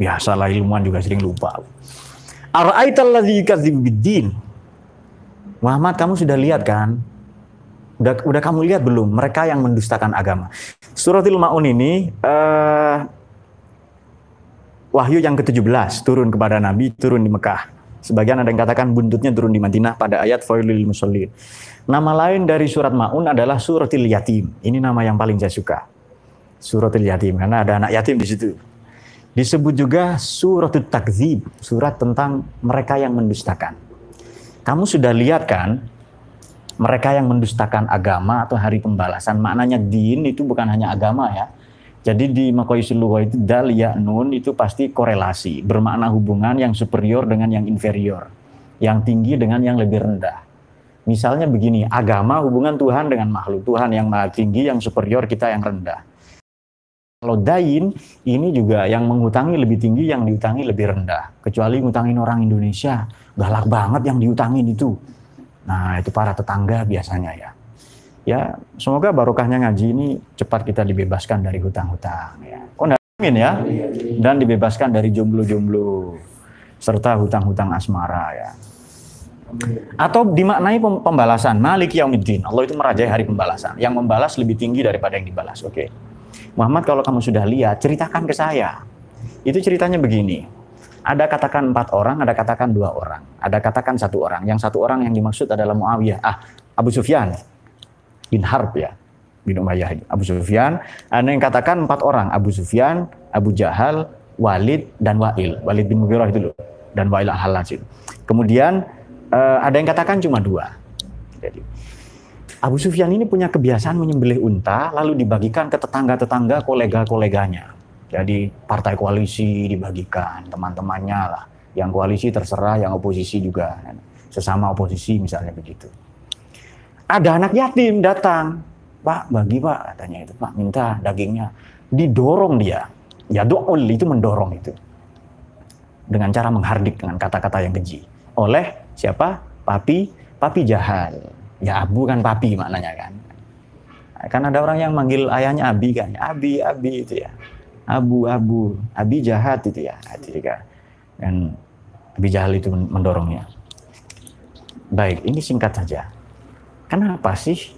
[SPEAKER 1] Biasalah ilmuwan juga sering lupa. Ara'aita alladzi yukadzibu biddin. Muhammad kamu sudah lihat kan? Udah udah kamu lihat belum mereka yang mendustakan agama. Suratul Maun ini uh, wahyu yang ke-17 turun kepada Nabi, turun di Mekah. Sebagian ada yang katakan buntutnya turun di Madinah pada ayat Failul Musallin. Nama lain dari surat Maun adalah suratil yatim. Ini nama yang paling saya suka. Suratil yatim karena ada anak yatim di situ. Disebut juga suratul takzib, surat tentang mereka yang mendustakan. Kamu sudah lihat kan mereka yang mendustakan agama atau hari pembalasan. Maknanya din itu bukan hanya agama ya, jadi di makoisul lughah itu dal ya nun itu pasti korelasi, bermakna hubungan yang superior dengan yang inferior, yang tinggi dengan yang lebih rendah. Misalnya begini, agama hubungan Tuhan dengan makhluk, Tuhan yang maha tinggi, yang superior, kita yang rendah. Kalau dain, ini juga yang menghutangi lebih tinggi, yang diutangi lebih rendah. Kecuali ngutangin orang Indonesia, galak banget yang diutangin itu. Nah, itu para tetangga biasanya ya ya semoga barokahnya ngaji ini cepat kita dibebaskan dari hutang-hutang ya. Amin ya. Dan dibebaskan dari jomblo-jomblo serta hutang-hutang asmara ya. Atau dimaknai pembalasan. Malik yaumiddin. Allah itu merajai hari pembalasan. Yang membalas lebih tinggi daripada yang dibalas. Oke. Okay. Muhammad kalau kamu sudah lihat, ceritakan ke saya. Itu ceritanya begini. Ada katakan empat orang, ada katakan dua orang. Ada katakan satu orang. Yang satu orang yang dimaksud adalah Muawiyah. Ah, Abu Sufyan bin Harb ya bin Umayyah Abu Sufyan ada yang katakan empat orang Abu Sufyan Abu Jahal Walid dan Wa'il Walid bin Mughirah itu loh dan Wa'il al kemudian uh, ada yang katakan cuma dua jadi Abu Sufyan ini punya kebiasaan menyembelih unta lalu dibagikan ke tetangga-tetangga kolega-koleganya jadi partai koalisi dibagikan teman-temannya lah yang koalisi terserah yang oposisi juga sesama oposisi misalnya begitu ada anak yatim datang. Pak, bagi pak, katanya itu pak, minta dagingnya. Didorong dia. Ya do'ul itu mendorong itu. Dengan cara menghardik dengan kata-kata yang keji. Oleh siapa? Papi, papi jahal. Ya abu kan papi maknanya kan. Kan ada orang yang manggil ayahnya Abi kan. Abi, Abi itu ya. Abu, Abu. Abi jahat itu ya. Jadi kan. Dan Abi jahal itu mendorongnya. Baik, ini singkat saja. Kenapa sih?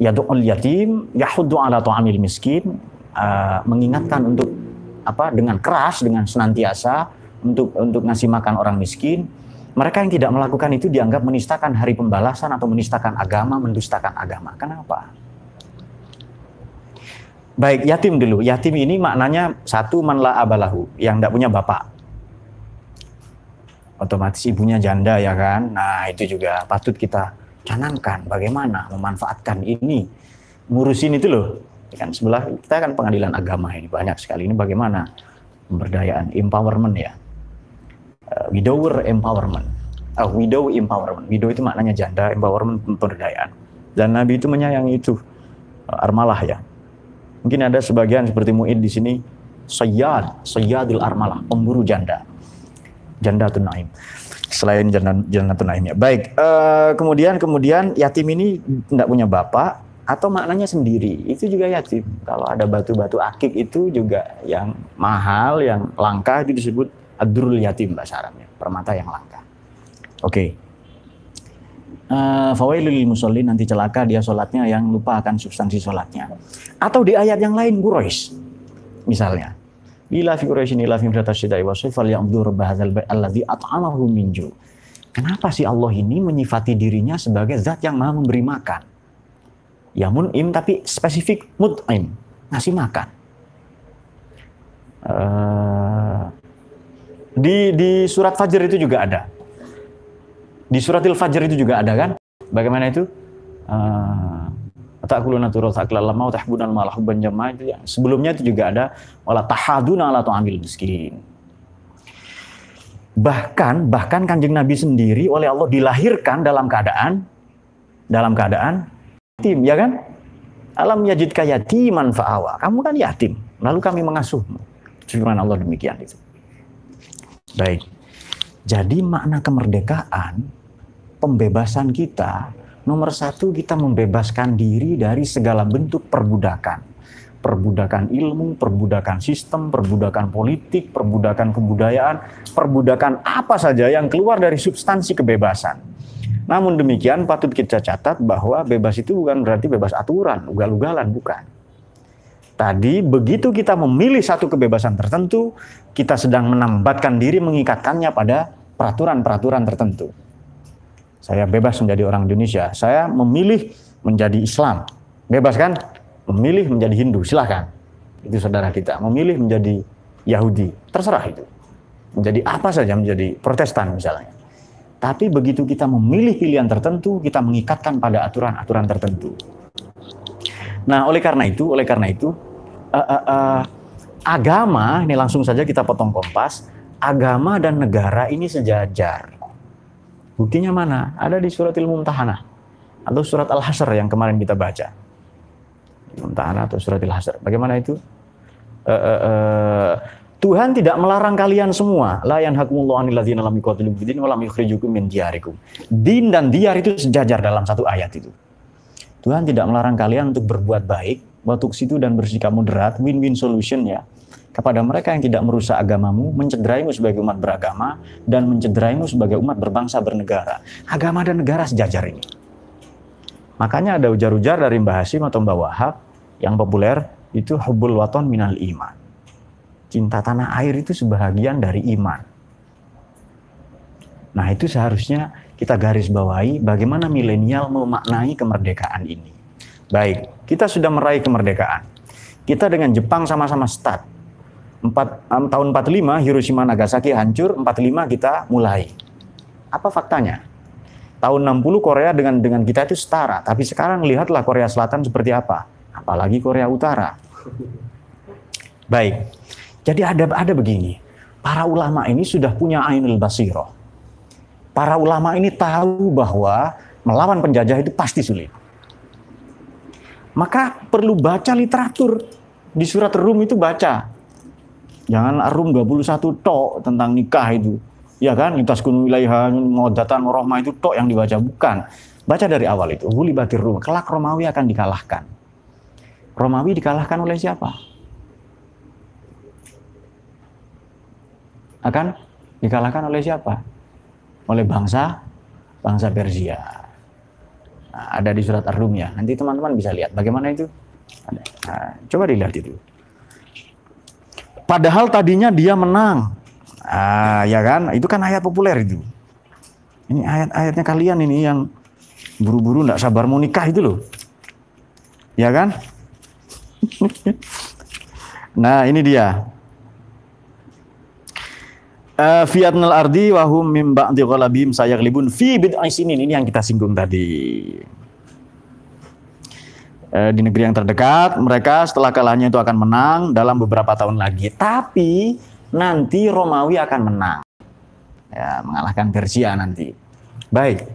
[SPEAKER 1] Yadu'ul yatim, yahuddu ala tu'amil miskin, uh, mengingatkan untuk apa dengan keras dengan senantiasa untuk untuk ngasih makan orang miskin. Mereka yang tidak melakukan itu dianggap menistakan hari pembalasan atau menistakan agama, mendustakan agama. Kenapa? Baik, yatim dulu. Yatim ini maknanya satu manla abalahu, yang tidak punya bapak. Otomatis ibunya janda ya kan. Nah, itu juga patut kita canangkan bagaimana memanfaatkan ini. Ngurusin itu loh. Kan sebelah kita kan pengadilan agama ini banyak sekali ini bagaimana pemberdayaan, empowerment ya. Uh, widower empowerment. Uh, widow empowerment. Widow itu maknanya janda, empowerment pemberdayaan. Dan Nabi itu menyayangi itu. Uh, armalah ya. Mungkin ada sebagian seperti Mu'id di sini Sayyad, Sayyadul Armalah, pemburu janda. Janda Naim. Selain janda, janda Naimnya. Baik, uh, kemudian kemudian yatim ini tidak punya bapak atau maknanya sendiri. Itu juga yatim. Kalau ada batu-batu akik itu juga yang mahal, yang langka itu disebut adrul yatim bahasa Arabnya, permata yang langka. Oke. Okay. Uh, fawailul musallin nanti celaka dia sholatnya yang lupa akan substansi sholatnya. Atau di ayat yang lain Quraisy misalnya. Ila fi Quraisyin ila fi mutasyidai wa sifal ya'budu rabb hadzal bait alladzi at'amahu min. Kenapa sih Allah ini menyifati dirinya sebagai zat yang maha memberi makan? Ya mun'im tapi spesifik mut'im, ngasih makan. Uh, di di surat Fajr itu juga ada. Di surat Al-Fajr itu juga ada kan? Bagaimana itu? Uh, ta'kuluna turul ta'klal lama wa tahbunan malah hubban jamaah itu ya. Sebelumnya itu juga ada wala tahaduna ala tu'amil miskin. Bahkan bahkan Kanjeng Nabi sendiri oleh Allah dilahirkan dalam keadaan dalam keadaan yatim, ya kan? Alam yajid yatiman fa'awa. Kamu kan yatim, lalu kami mengasuhmu. Firman Allah demikian itu. Baik. Jadi makna kemerdekaan, pembebasan kita Nomor satu, kita membebaskan diri dari segala bentuk perbudakan. Perbudakan ilmu, perbudakan sistem, perbudakan politik, perbudakan kebudayaan, perbudakan apa saja yang keluar dari substansi kebebasan. Namun demikian patut kita catat bahwa bebas itu bukan berarti bebas aturan, ugal-ugalan, bukan. Tadi begitu kita memilih satu kebebasan tertentu, kita sedang menambatkan diri mengikatkannya pada peraturan-peraturan tertentu. Saya bebas menjadi orang Indonesia. Saya memilih menjadi Islam. Bebas kan? Memilih menjadi Hindu, silahkan. Itu saudara kita. Memilih menjadi Yahudi, terserah itu. Menjadi apa saja, menjadi Protestan misalnya. Tapi begitu kita memilih pilihan tertentu, kita mengikatkan pada aturan-aturan tertentu. Nah, oleh karena itu, oleh karena itu, uh, uh, uh, agama ini langsung saja kita potong kompas. Agama dan negara ini sejajar Buktinya mana? Ada di surat ilmu Mumtahanah atau surat Al-Hasr yang kemarin kita baca. Mumtahanah atau surat Al-Hasr. Bagaimana itu? Uh, uh, uh, Tuhan tidak melarang kalian semua. La yanhakumullahu anil lam yuqatilukum fid wa yukhrijukum min diyarikum. Din dan diyar itu sejajar dalam satu ayat itu. Tuhan tidak melarang kalian untuk berbuat baik, untuk situ dan bersikap moderat, win-win solution ya kepada mereka yang tidak merusak agamamu, mencederaimu sebagai umat beragama, dan mencederaimu sebagai umat berbangsa bernegara. Agama dan negara sejajar ini. Makanya ada ujar-ujar dari Mbah Hasim atau Mbah Wahab yang populer itu hubul waton minal iman. Cinta tanah air itu sebahagian dari iman. Nah itu seharusnya kita garis bawahi bagaimana milenial memaknai kemerdekaan ini. Baik, kita sudah meraih kemerdekaan. Kita dengan Jepang sama-sama start 4, um, tahun 45 Hiroshima Nagasaki hancur, 45 kita mulai. Apa faktanya? Tahun 60 Korea dengan dengan kita itu setara, tapi sekarang lihatlah Korea Selatan seperti apa, apalagi Korea Utara. Baik. Jadi ada ada begini. Para ulama ini sudah punya ainul basiro. Para ulama ini tahu bahwa melawan penjajah itu pasti sulit. Maka perlu baca literatur. Di surat Rum itu baca Jangan Arum 21 tok tentang nikah itu. Ya kan, lintas gunung wilayah ngodatan rohma itu tok yang dibaca. Bukan. Baca dari awal itu. Huli batir rum. Kelak Romawi akan dikalahkan. Romawi dikalahkan oleh siapa? Akan dikalahkan oleh siapa? Oleh bangsa bangsa Persia. Ada di surat Ar-Rum ya. Nanti teman-teman bisa lihat bagaimana itu. Nah, coba dilihat itu. Padahal tadinya dia menang. Ah, ya kan? Itu kan ayat populer itu. Ini ayat-ayatnya kalian ini yang buru-buru nggak sabar mau nikah itu loh. Ya kan? nah, ini dia. Uh, Fiatnal ardi wahum mim ba'di ghalabim sayaglibun fi bid'ai sinin ini yang kita singgung tadi. Uh, di negeri yang terdekat mereka setelah kalahnya itu akan menang dalam beberapa tahun lagi. Tapi nanti Romawi akan menang. Ya, mengalahkan Persia nanti. Baik.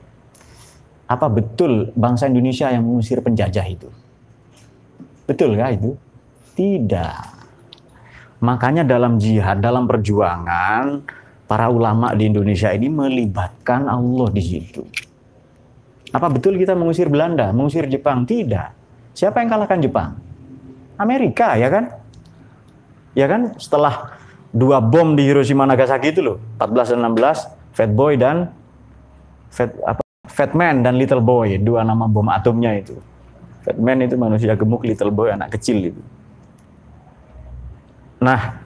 [SPEAKER 1] Apa betul bangsa Indonesia yang mengusir penjajah itu? Betul nggak itu? Tidak. Makanya dalam jihad, dalam perjuangan, para ulama di Indonesia ini melibatkan Allah di situ. Apa betul kita mengusir Belanda, mengusir Jepang? Tidak. Siapa yang kalahkan Jepang? Amerika, ya kan? Ya kan? Setelah dua bom di Hiroshima Nagasaki itu loh, 14 dan 16, Fat Boy dan Fat apa? Fat Man dan Little Boy, dua nama bom atomnya itu. Fat Man itu manusia gemuk, Little Boy anak kecil itu. Nah,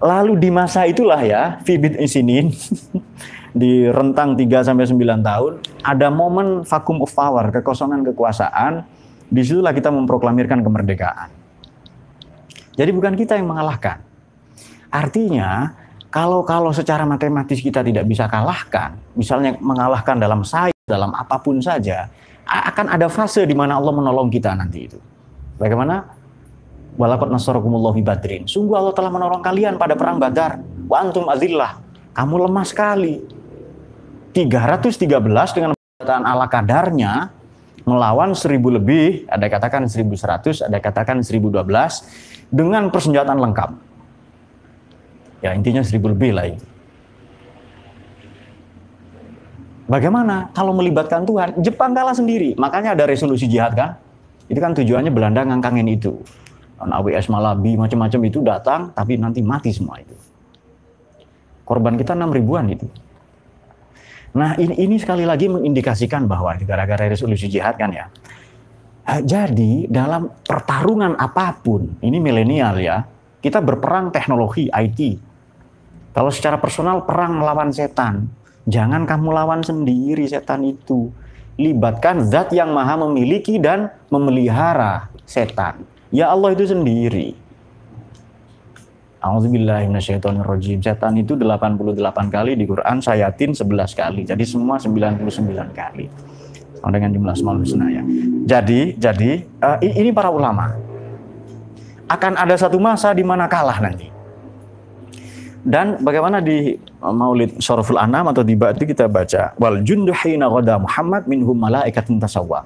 [SPEAKER 1] lalu di masa itulah ya, Fibit Isinin di rentang 3 sampai 9 tahun ada momen vakum of power, kekosongan kekuasaan. Di situlah kita memproklamirkan kemerdekaan. Jadi bukan kita yang mengalahkan. Artinya, kalau kalau secara matematis kita tidak bisa kalahkan, misalnya mengalahkan dalam sains, dalam apa pun saja, akan ada fase di mana Allah menolong kita nanti itu. Bagaimana? Walakot nasarakumullah badrin. Sungguh Allah telah menolong kalian pada perang Badar. Wa antum azillah. Kamu lemah sekali. 313 dengan perkataan ala kadarnya melawan 1000 lebih, ada katakan 1100, ada katakan 1012 dengan persenjataan lengkap. Ya intinya 1000 lebih lah itu. Bagaimana kalau melibatkan Tuhan? Jepang kalah sendiri, makanya ada resolusi jihad kan? Itu kan tujuannya Belanda ngangkangin itu. AWS Malabi macam-macam itu datang tapi nanti mati semua itu. Korban kita 6 ribuan itu. Nah ini, ini sekali lagi mengindikasikan bahwa gara-gara resolusi jihad kan ya. Jadi dalam pertarungan apa pun, ini milenial ya, kita berperang teknologi IT. Kalau secara personal perang melawan setan, jangan kamu lawan sendiri setan itu. Libatkan zat yang maha memiliki dan memelihara setan. Ya Allah itu sendiri. A'udzubillahiminasyaitonirrojim. Setan itu 88 kali di Quran, sayatin 11 kali. Jadi semua 99 kali. Sama dengan jumlah semua husna ya. Jadi, jadi uh, ini para ulama. Akan ada satu masa di mana kalah nanti. Dan bagaimana di Maulid Syaraful Anam atau di itu kita baca wal jundu hina Muhammad minhum malaikatun tasawwa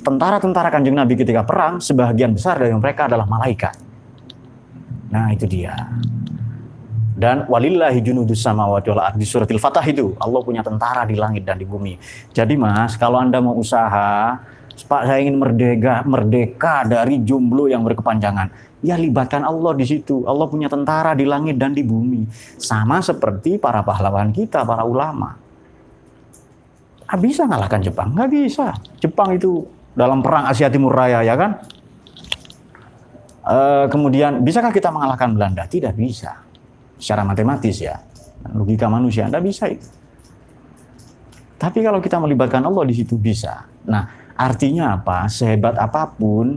[SPEAKER 1] tentara-tentara kanjeng Nabi ketika perang, sebagian besar dari mereka adalah malaikat. Nah itu dia. Dan walillahi junudus samawati wal di suratil Fatah itu Allah punya tentara di langit dan di bumi. Jadi Mas, kalau Anda mau usaha, Pak saya ingin merdeka, merdeka dari jomblo yang berkepanjangan. Ya libatkan Allah di situ. Allah punya tentara di langit dan di bumi. Sama seperti para pahlawan kita, para ulama. Nggak bisa ngalahkan Jepang, nggak bisa. Jepang itu dalam perang Asia Timur Raya ya kan? E, kemudian bisakah kita mengalahkan Belanda? Tidak bisa. Secara matematis ya. Logika manusia tidak bisa itu. Tapi kalau kita melibatkan Allah di situ bisa. Nah, artinya apa? Sehebat apa pun,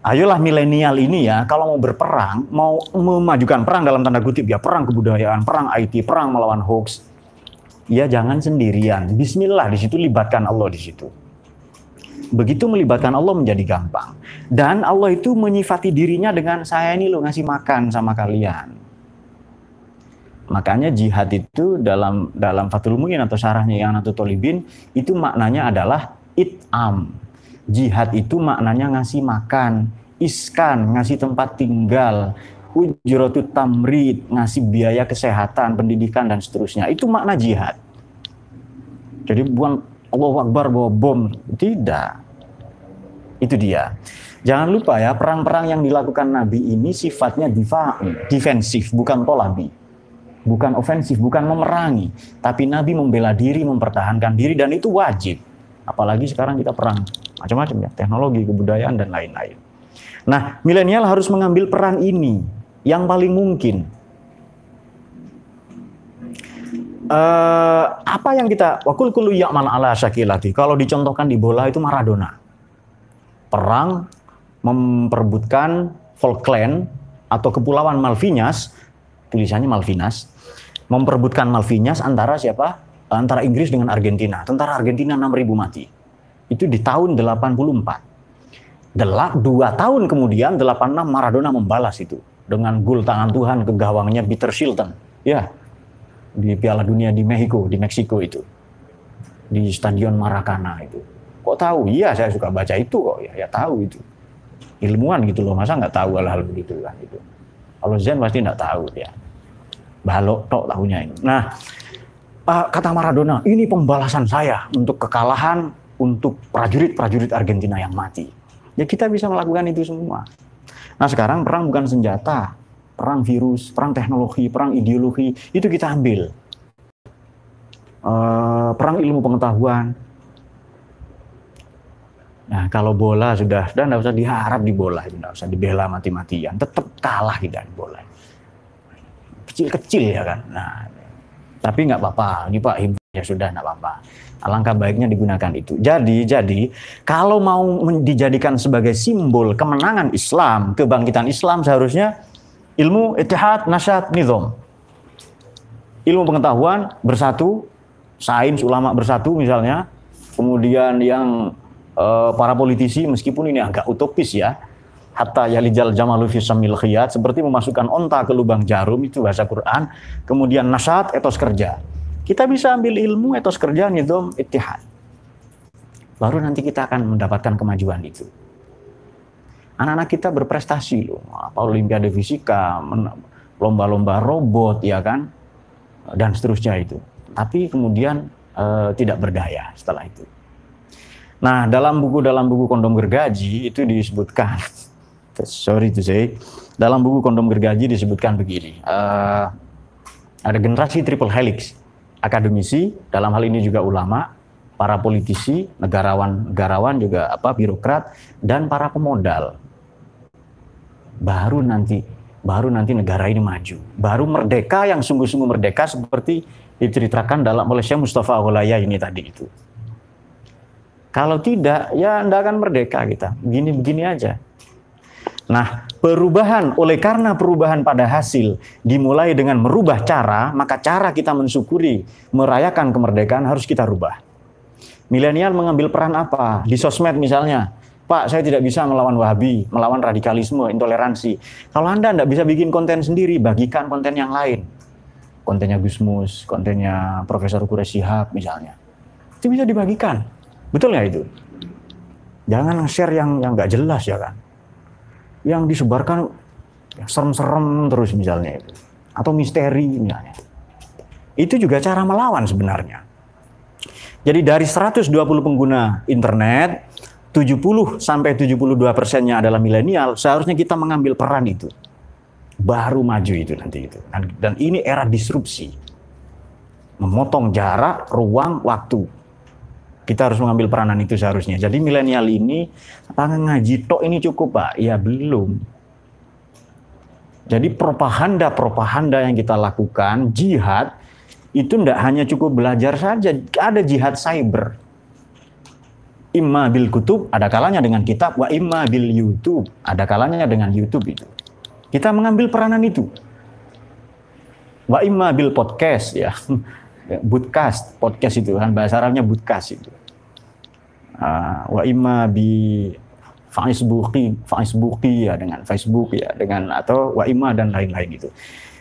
[SPEAKER 1] ayolah milenial ini ya, kalau mau berperang, mau memajukan perang dalam tanda kutip ya, perang kebudayaan, perang IT, perang melawan hoax, ya jangan sendirian. Bismillah di situ libatkan Allah di situ. Begitu melibatkan Allah menjadi gampang. Dan Allah itu menyifati dirinya dengan saya ini lo ngasih makan sama kalian. Makanya jihad itu dalam dalam Fathul Mu'in atau syarahnya yang Nato Tolibin itu maknanya adalah it'am. Jihad itu maknanya ngasih makan, iskan, ngasih tempat tinggal, ujratu tamrid, ngasih biaya kesehatan, pendidikan dan seterusnya. Itu makna jihad. Jadi bukan Allah Akbar bawa bom. Tidak. Itu dia. Jangan lupa ya, perang-perang yang dilakukan Nabi ini sifatnya diva, defensif, bukan tolabi. Bukan ofensif, bukan memerangi. Tapi Nabi membela diri, mempertahankan diri, dan itu wajib. Apalagi sekarang kita perang. Macam-macam ya, teknologi, kebudayaan, dan lain-lain. Nah, milenial harus mengambil peran ini yang paling mungkin. Eh, apa yang kita wakul kulu ya'mal ala syakilati. Kalau dicontohkan di bola itu Maradona. Perang memperebutkan Falkland atau kepulauan Malvinas, tulisannya Malvinas, memperebutkan Malvinas antara siapa? Antara Inggris dengan Argentina. Tentara Argentina 6000 mati. Itu di tahun 84. Delak, dua tahun kemudian 86 Maradona membalas itu dengan gol tangan Tuhan ke gawangnya Peter Shilton. Ya, di Piala Dunia di Meksiko, di Meksiko itu. Di Stadion Maracana itu. Kok tahu? Iya, saya suka baca itu kok. Ya, ya tahu itu. Ilmuwan gitu loh, masa nggak tahu hal-hal begitu kan itu. Kalau Zen pasti nggak tahu ya. Balok tok tahunya ini. Nah, kata Maradona, ini pembalasan saya untuk kekalahan untuk prajurit-prajurit Argentina yang mati. Ya kita bisa melakukan itu semua. Nah sekarang perang bukan senjata, perang virus, perang teknologi, perang ideologi, itu kita ambil. Uh, perang ilmu pengetahuan. Nah, kalau bola sudah, sudah tidak usah diharap di bola, tidak usah dibela mati-matian, tetap kalah kita di bola. Kecil-kecil ya kan. Nah, tapi nggak apa-apa, ini Pak ya sudah nggak apa-apa. Alangkah baiknya digunakan itu. Jadi, jadi kalau mau dijadikan sebagai simbol kemenangan Islam, kebangkitan Islam seharusnya Ilmu itihad, nasyat, nizam. Ilmu pengetahuan bersatu, sains ulama bersatu misalnya. Kemudian yang uh, para politisi meskipun ini agak utopis ya. Hatta yalijal jamalu fi samil khiyat seperti memasukkan onta ke lubang jarum itu bahasa Quran. Kemudian nasyat etos kerja. Kita bisa ambil ilmu etos kerja nizam itihad. Baru nanti kita akan mendapatkan kemajuan itu anak-anak kita berprestasi loh, apa olimpiade fisika, lomba-lomba robot ya kan, dan seterusnya itu. Tapi kemudian e, tidak berdaya setelah itu. Nah, dalam buku dalam buku kondom gergaji itu disebutkan, sorry to say, dalam buku kondom gergaji disebutkan begini, e, ada generasi triple helix, akademisi, dalam hal ini juga ulama, para politisi, negarawan-negarawan juga apa birokrat dan para pemodal baru nanti baru nanti negara ini maju. Baru merdeka yang sungguh-sungguh merdeka seperti diceritakan dalam oleh Syekh Mustafa Awalaya ini tadi itu. Kalau tidak, ya Anda akan merdeka kita. Begini-begini aja. Nah, perubahan oleh karena perubahan pada hasil dimulai dengan merubah cara, maka cara kita mensyukuri, merayakan kemerdekaan harus kita rubah. Milenial mengambil peran apa? Di sosmed misalnya Pak, saya tidak bisa melawan Wahabi, melawan radikalisme, intoleransi. Kalau Anda tidak bisa bikin konten sendiri, bagikan konten yang lain. Kontennya Gusmus, kontennya Profesor Quraish Shihab misalnya. Itu bisa dibagikan. Betul nggak itu? Jangan share yang yang nggak jelas ya kan. Yang disebarkan serem-serem terus misalnya itu. Atau misteri misalnya. Itu juga cara melawan sebenarnya. Jadi dari 120 pengguna internet, 70 sampai 72 persennya adalah milenial, seharusnya kita mengambil peran itu. Baru maju itu nanti itu. Dan ini era disrupsi. Memotong jarak, ruang, waktu. Kita harus mengambil peranan itu seharusnya. Jadi milenial ini, apa ngaji tok ini cukup Pak? Ya belum. Jadi propaganda-propaganda yang kita lakukan, jihad, itu tidak hanya cukup belajar saja, ada jihad cyber imma bil kutub ada kalanya dengan kitab wa imma bil YouTube ada kalanya dengan YouTube itu. Kita mengambil peranan itu. Wa imma bil podcast ya. Podcast podcast itu kan bahasa Arabnya podcast itu. Uh, wa imma bi Facebooki Facebooki ya dengan Facebook ya dengan atau wa imma dan lain-lain itu.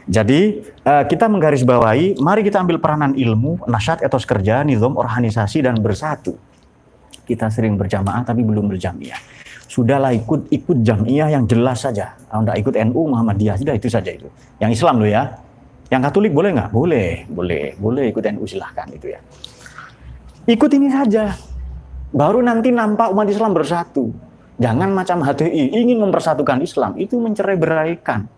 [SPEAKER 1] Jadi uh, kita menggarisbawahi, mari kita ambil peranan ilmu, nasihat etos kerja, nizam, organisasi dan bersatu kita sering berjamaah tapi belum berjamiah. Sudahlah ikut ikut jamiah yang jelas saja. Tidak ikut NU Muhammadiyah sudah itu saja itu. Yang Islam loh ya. Yang Katolik boleh nggak? Boleh, boleh, boleh ikut NU silahkan itu ya. Ikut ini saja. Baru nanti nampak umat Islam bersatu. Jangan macam HTI ingin mempersatukan Islam itu mencerai beraikan.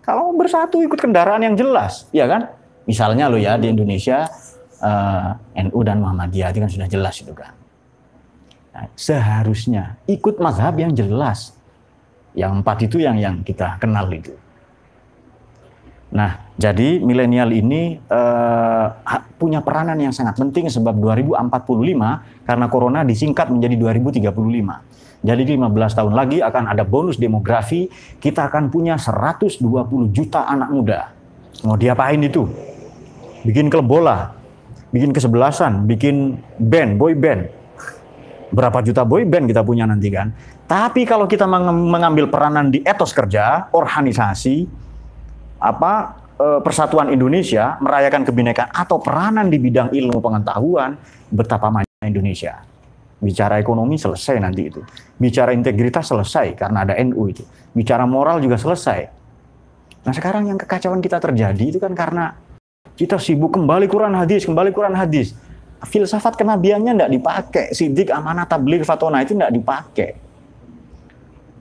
[SPEAKER 1] Kalau bersatu ikut kendaraan yang jelas, ya kan? Misalnya lo ya di Indonesia uh, eh, NU dan Muhammadiyah itu kan sudah jelas itu kan seharusnya ikut mazhab yang jelas. Yang empat itu yang yang kita kenal itu. Nah, jadi milenial ini uh, punya peranan yang sangat penting sebab 2045 karena corona disingkat menjadi 2035. Jadi 15 tahun lagi akan ada bonus demografi, kita akan punya 120 juta anak muda. Mau diapain itu? Bikin klub bola, bikin kesebelasan, bikin band, boy band. Berapa juta boy band kita punya nanti kan? Tapi kalau kita mengambil peranan di etos kerja, organisasi, apa eh, Persatuan Indonesia merayakan kebinekaan atau peranan di bidang ilmu pengetahuan betapa banyak Indonesia. Bicara ekonomi selesai nanti itu. Bicara integritas selesai karena ada NU itu. Bicara moral juga selesai. Nah sekarang yang kekacauan kita terjadi itu kan karena kita sibuk kembali Quran hadis, kembali Quran hadis. Filsafat kenabiannya tidak dipakai. Sidik, amanah, tabligh, fatona itu tidak dipakai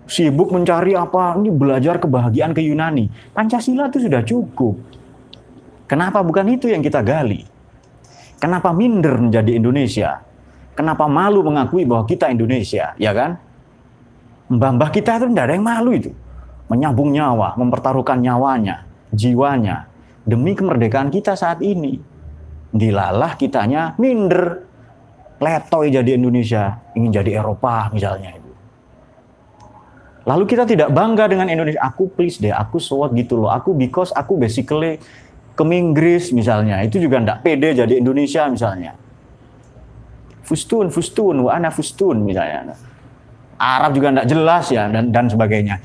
[SPEAKER 1] sibuk mencari apa ini belajar kebahagiaan ke Yunani. Pancasila itu sudah cukup. Kenapa bukan itu yang kita gali? Kenapa minder menjadi Indonesia? Kenapa malu mengakui bahwa kita Indonesia, ya kan? Mbah-mbah kita itu tidak ada yang malu itu. Menyambung nyawa, mempertaruhkan nyawanya, jiwanya, demi kemerdekaan kita saat ini. Dilalah kitanya minder. Letoy jadi Indonesia, ingin jadi Eropa misalnya. Lalu kita tidak bangga dengan Indonesia. Aku please deh, aku sewot gitu loh. Aku because aku basically ke Inggris misalnya. Itu juga ndak pede jadi Indonesia misalnya. Fustun, fustun, wa ana fustun misalnya. Arab juga ndak jelas ya dan dan sebagainya.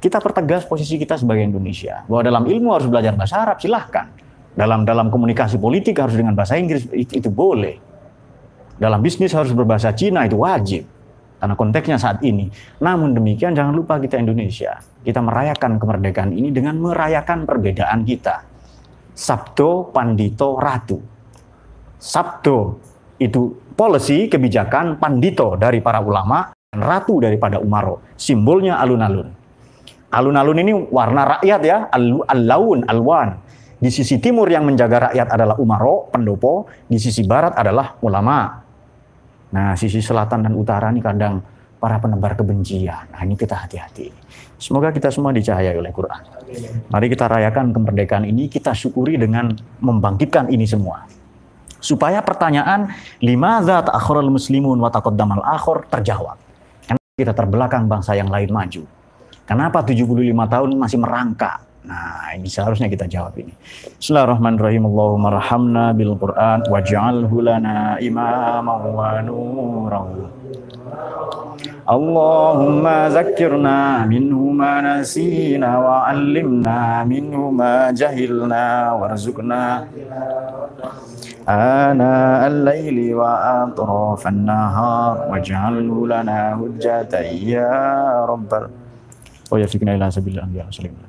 [SPEAKER 1] Kita pertegas posisi kita sebagai Indonesia. Bahwa dalam ilmu harus belajar bahasa Arab, silahkan. Dalam dalam komunikasi politik harus dengan bahasa Inggris, itu, itu boleh. Dalam bisnis harus berbahasa Cina, itu wajib karena konteksnya saat ini. Namun demikian jangan lupa kita Indonesia. Kita merayakan kemerdekaan ini dengan merayakan perbedaan kita. Sabdo, Pandito, Ratu. Sabdo itu policy, kebijakan, Pandito dari para ulama, dan Ratu daripada Umaro. Simbolnya alun-alun. Alun-alun ini warna rakyat ya, al-laun, alwan. Di sisi timur yang menjaga rakyat adalah Umaro, pendopo. Di sisi barat adalah ulama, Nah, sisi selatan dan utara ini kadang para penebar kebencian. Nah, ini kita hati-hati. Semoga kita semua dicahayai oleh Quran. Mari kita rayakan kemerdekaan ini, kita syukuri dengan membangkitkan ini semua. Supaya pertanyaan lima zat akhirul muslimun wa taqaddamal akhir terjawab. Kenapa kita terbelakang bangsa yang lain maju? Kenapa 75 tahun masih merangkak? Nah, ini seharusnya kita jawab ini. Bismillahirrahmanirrahim. Allahumma rahamna bil Qur'an waj'alhu lana imaman wa nuran. Allahumma zakkirna minhu ma nasina wa 'allimna minhu ma jahilna warzuqna آناء الليل وأطراف النهار واجعله لنا هجة يا رب ويفقنا إلى سبيل الأنبياء والسلام